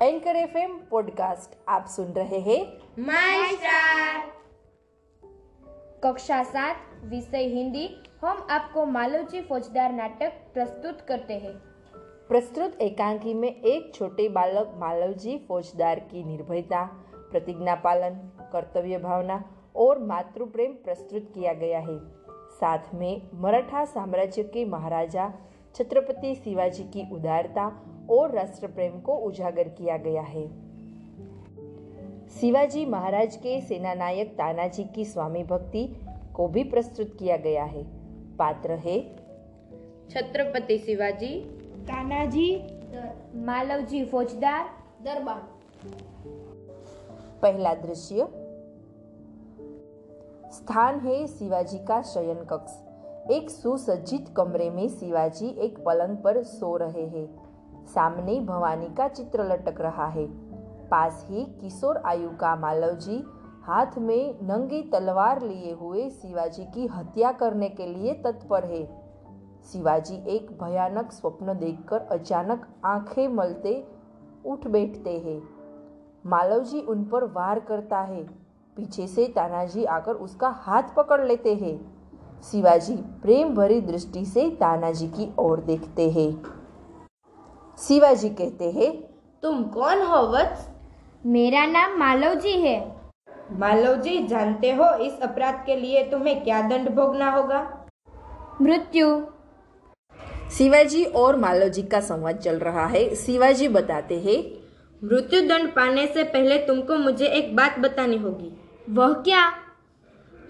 Anchor FM podcast आप सुन रहे हैं माय स्टार कक्षा सात विषय हिंदी। हम आपको मालोजी फौजदार नाटक प्रस्तुत करते हैं। प्रस्तुत एकांकी में एक छोटे बालक मालवजी फौजदार की निर्भयता प्रतिज्ञा पालन कर्तव्य भावना और मातृ प्रेम प्रस्तुत किया गया है। साथ में मराठा साम्राज्य के महाराजा छत्रपति शिवाजी की उदारता और राष्ट्र प्रेम को उजागर किया गया है। शिवाजी महाराज के सेनानायक तानाजी की स्वामी भक्ति को भी प्रस्तुत किया गया है। पात्र है छत्रपति शिवाजी। तानाजी। मालवजी फौजदार। दरबार। पहला दृश्य। स्थान है शिवाजी का शयन कक्ष एक सुसज्जित कमरे में शिवाजी एक पलंग पर सो रहे हैं। सामने भवानी का चित्र लटक रहा है। पास ही किशोर आयु का मालव जी हाथ में नंगी तलवार लिए हुए शिवाजी की हत्या करने के लिए तत्पर है। शिवाजी एक भयानक स्वप्न देखकर अचानक आँखें मलते उठ बैठते हैं। मालव जी उन पर वार करता है। पीछे से तानाजी आकर उसका हाथ पकड़ लेते हैं। शिवाजी प्रेम भरी दृष्टि से तानाजी की ओर देखते हैं। शिवाजी कहते हैं तुम कौन हो वत्स? मेरा नाम मालवजी है। मालव जी जानते हो इस अपराध के लिए तुम्हें क्या दंड भोगना होगा? मृत्यु। शिवाजी और मालव जी का संवाद चल रहा है। शिवाजी बताते हैं मृत्यु दंड पाने से पहले तुमको मुझे एक बात बतानी होगी। वह क्या?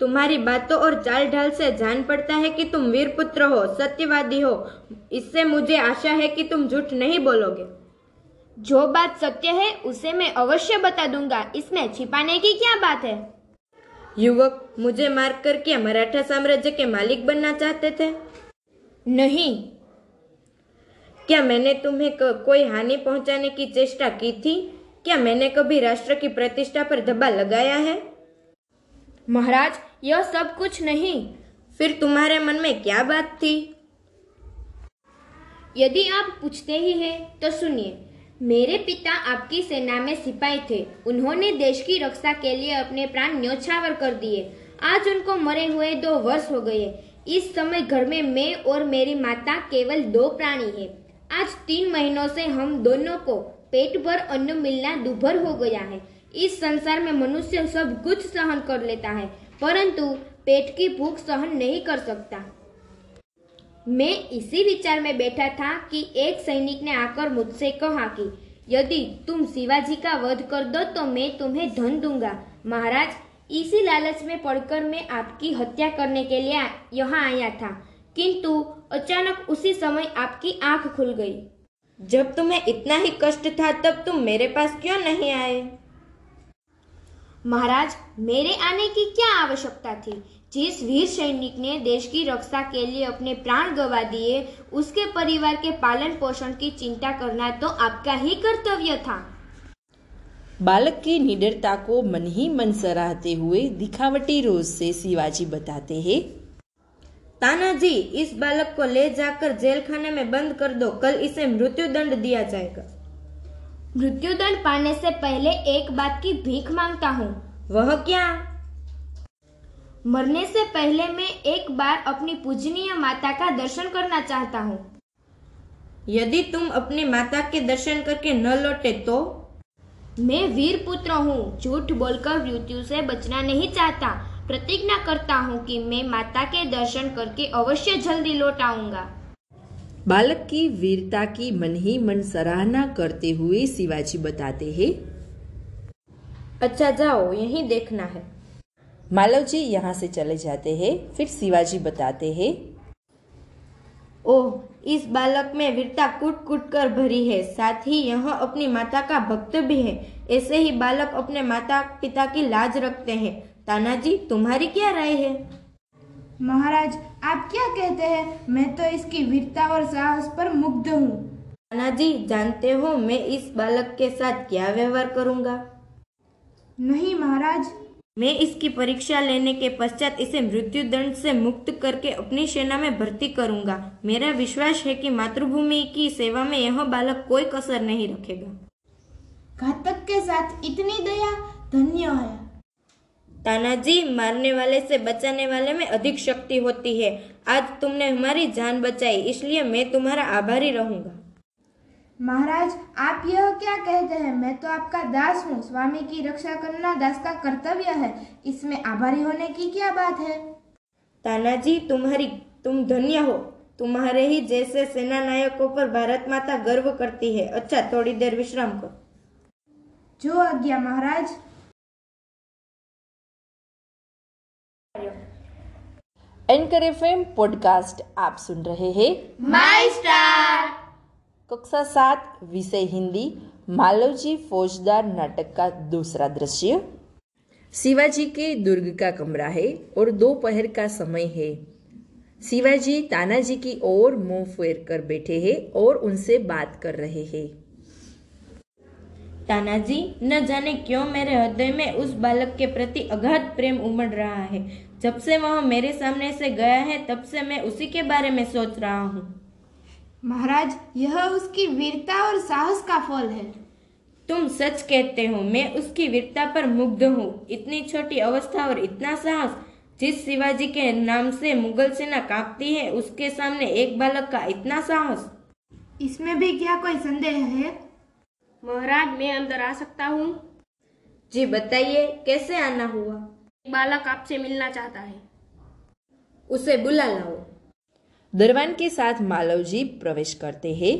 तुम्हारी बातों और चाल ढाल से जान पड़ता है कि तुम वीर पुत्र हो सत्यवादी हो। इससे मुझे आशा है कि तुम झूठ नहीं बोलोगे। जो बात सत्य है उसे मैं अवश्य बता दूँगा। इसमें छिपाने की क्या बात है? युवक मुझे मारकर क्या मराठा साम्राज्य के मालिक बनना चाहते थे। नहीं। क्या मैंने तुम्हें क- कोई हानि पहुँचाने की चेष्टा की थी? क्या मैंने कभी राष्ट्र की प्रतिष्ठा पर धब्बा लगाया है? महाराज यह सब कुछ नहीं। फिर तुम्हारे मन में क्या बात थी? यदि आप पूछते ही हैं तो सुनिए। मेरे पिता आपकी सेना में सिपाही थे। उन्होंने देश की रक्षा के लिए अपने प्राण न्योछावर कर दिए। आज उनको मरे हुए दो वर्ष हो गए। इस समय घर में मैं और मेरी माता केवल दो प्राणी है। आज तीन महीनों से हम दोनों को पेट भर अन्न मिलना दुभर हो गया है। इस संसार में मनुष्य सब कुछ सहन कर लेता है। परंतु पेट की भूख सहन नहीं कर सकता। मैं इसी विचार में बैठा था कि एक सैनिक ने आकर मुझसे कहा कि, यदि तुम शिवाजी का वध कर दो तो मैं तुम्हें धन दूँगा। महाराज, इसी लालच में पड़कर मैं आपकी हत्या करने के लिए यहाँ आया था। किंतु अचानक उसी समय आपकी आँख खुल गई। जब तुम्हें इतना ही कष्ट था तब तुम मेरे पास क्यों नहीं आए? महाराज, मेरे आने की क्या आवश्यकता थी? जिस वीर सैनिक ने देश की रक्षा के लिए अपने प्राण गवा दिए, उसके परिवार के पालन पोषण की चिंता करना तो आपका ही कर्तव्य था। बालक की निडरता को मन ही मन सराहते हुए दिखावटी रोज से शिवाजी बताते हैं तानाजी इस बालक को ले जाकर जेल खाने में बंद कर दो, कल इसे मृत्यु दंड दिया जाएगा। मृत्युदंड पाने से पहले एक बात की भीख माँगता हूँ। वह क्या? मरने से पहले मैं एक बार अपनी पूजनीय माता का दर्शन करना चाहता हूँ। यदि तुम अपनी माता के दर्शन करके न लौटे तो? मैं वीर पुत्र हूँ झूठ बोलकर मृत्यु से बचना नहीं चाहता। प्रतिज्ञा करता हूँ कि मैं माता के दर्शन करके अवश्य जल्दी लौट आऊँगा। बालक की वीरता की मन ही मन सराहना करते हुए शिवाजी बताते हैं। अच्छा जाओ यहीं देखना है। मालव जी यहाँ से चले जाते हैं फिर शिवाजी बताते हैं। ओह इस बालक में वीरता कूट कूट कर भरी है साथ ही यह अपनी माता का भक्त भी है। ऐसे ही बालक अपने माता पिता की लाज रखते हैं। तानाजी तुम्हारी क्या राय है? महाराज आप क्या कहते हैं? मैं तो इसकी वीरता और साहस पर मुग्ध हूँ। तानाजी जानते हो मैं इस बालक के साथ क्या व्यवहार करूँगा? नहीं महाराज। मैं इसकी परीक्षा लेने के पश्चात इसे मृत्यु दंड से मुक्त करके अपनी सेना में भर्ती करूँगा। मेरा विश्वास है कि मातृभूमि की सेवा में यह बालक कोई कसर नहीं रखेगा। घातक के साथ इतनी दया? धन्य है। तानाजी मारने वाले से बचाने वाले में अधिक शक्ति होती है। आज तुमने हमारी जान बचाई इसलिए मैं तुम्हारा आभारी रहूँगा। महाराज आप यह क्या कहते हैं? मैं तो आपका दास हूँ। स्वामी की रक्षा करना दास का कर्तव्य है। इसमें आभारी होने की क्या बात है? तानाजी तुम्हारी तुम धन्य हो। तुम्हारे ही जैसे सेना नायकों पर भारत माता गर्व करती है। अच्छा थोड़ी देर विश्राम करो। जो आज्ञा महाराज। एंकर एफ़ पॉडकास्ट आप सुन रहे हैं। माई स्टार कक्षा सात विषय हिंदी मालवजी फौजदार नाटक का दूसरा दृश्य। शिवाजी के दुर्ग का कमरा है और दोपहर का समय है। शिवाजी तानाजी की ओर मुँह फेर कर बैठे हैं और उनसे बात कर रहे हैं। तानाजी न जाने क्यों मेरे हृदय में उस बालक के प्रति अगाध प्रेम उमड़ रहा है। जब से वह मेरे सामने से गया है तब से मैं उसी के बारे में सोच रहा हूँ। महाराज यह उसकी वीरता और साहस का फल है। तुम सच कहते हो मैं उसकी वीरता पर मुग्ध हूँ। इतनी छोटी अवस्था और इतना साहस जिस शिवाजी के नाम से मुगल सेना कांपती है उसके सामने एक बालक का इतना साहस। इसमें भी क्या कोई संदेह है? महाराज मैं अंदर आ सकता हूँ? जी बताइए कैसे आना हुआ? एक बालक आपसे मिलना चाहता है। उसे बुला लाओ। दरवान के साथ मालवजी प्रवेश करते हैं।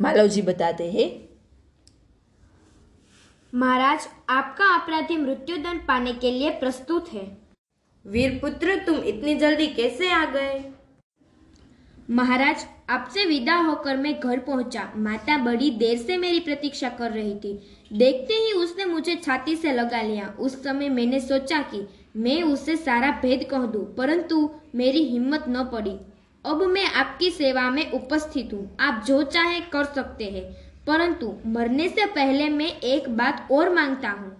मालव जी बताते हैं महाराज आपका अपराधी मृत्युदंड पाने के लिए प्रस्तुत है। वीर पुत्र तुम इतनी जल्दी कैसे आ गए? महाराज आपसे विदा होकर मैं घर पहुँचा। माता बड़ी देर से मेरी प्रतीक्षा कर रही थी। देखते ही उसने मुझे छाती से लगा लिया। उस समय मैंने सोचा कि मैं उसे सारा भेद कह दूँ, परंतु मेरी हिम्मत न पड़ी। अब मैं आपकी सेवा में उपस्थित हूँ। आप जो चाहे कर सकते हैं परंतु मरने से पहले मैं एक बात और माँगता हूँ।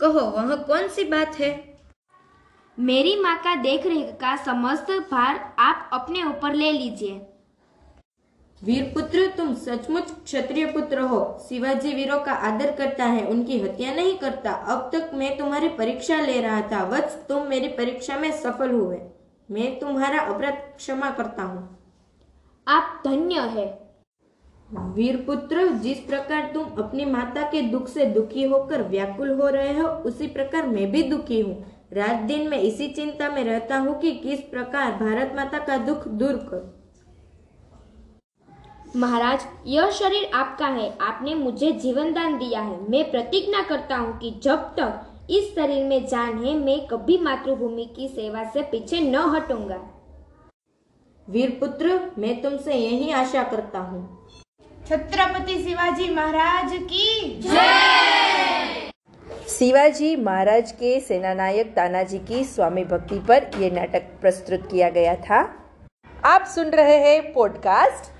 कहो वह कौन सी बात है? मेरी माँ का देख रेख का समस्त भार आप अपने ऊपर ले लीजिए। वीर पुत्र तुम सचमुच क्षत्रिय पुत्र हो। शिवाजी वीरों का आदर करता है उनकी हत्या नहीं करता। अब तक मैं तुम्हारी परीक्षा ले रहा था। वत्स तुम मेरी परीक्षा में सफल हुए। मैं तुम्हारा अपराध क्षमा करता हूँ। आप धन्य है। वीर पुत्र जिस प्रकार तुम अपनी माता के दुख से दुखी होकर व्याकुल हो रहे हो उसी प्रकार मैं भी दुखी हूँ। रात दिन मैं इसी चिंता में रहता हूँ कि किस प्रकार भारत माता का दुख दूर कर। महाराज यह शरीर आपका है। आपने मुझे जीवन दान दिया है। मैं प्रतिज्ञा करता हूँ कि जब तक इस शरीर में जान है मैं कभी मातृभूमि की सेवा से पीछे न हटूँगा। वीर पुत्र मैं तुमसे यही आशा करता हूँ। छत्रपति शिवाजी महाराज की शिवाजी महाराज के सेनानायक तानाजी की स्वामी भक्ति पर यह नाटक प्रस्तुत किया गया था। आप सुन रहे हैं पॉडकास्ट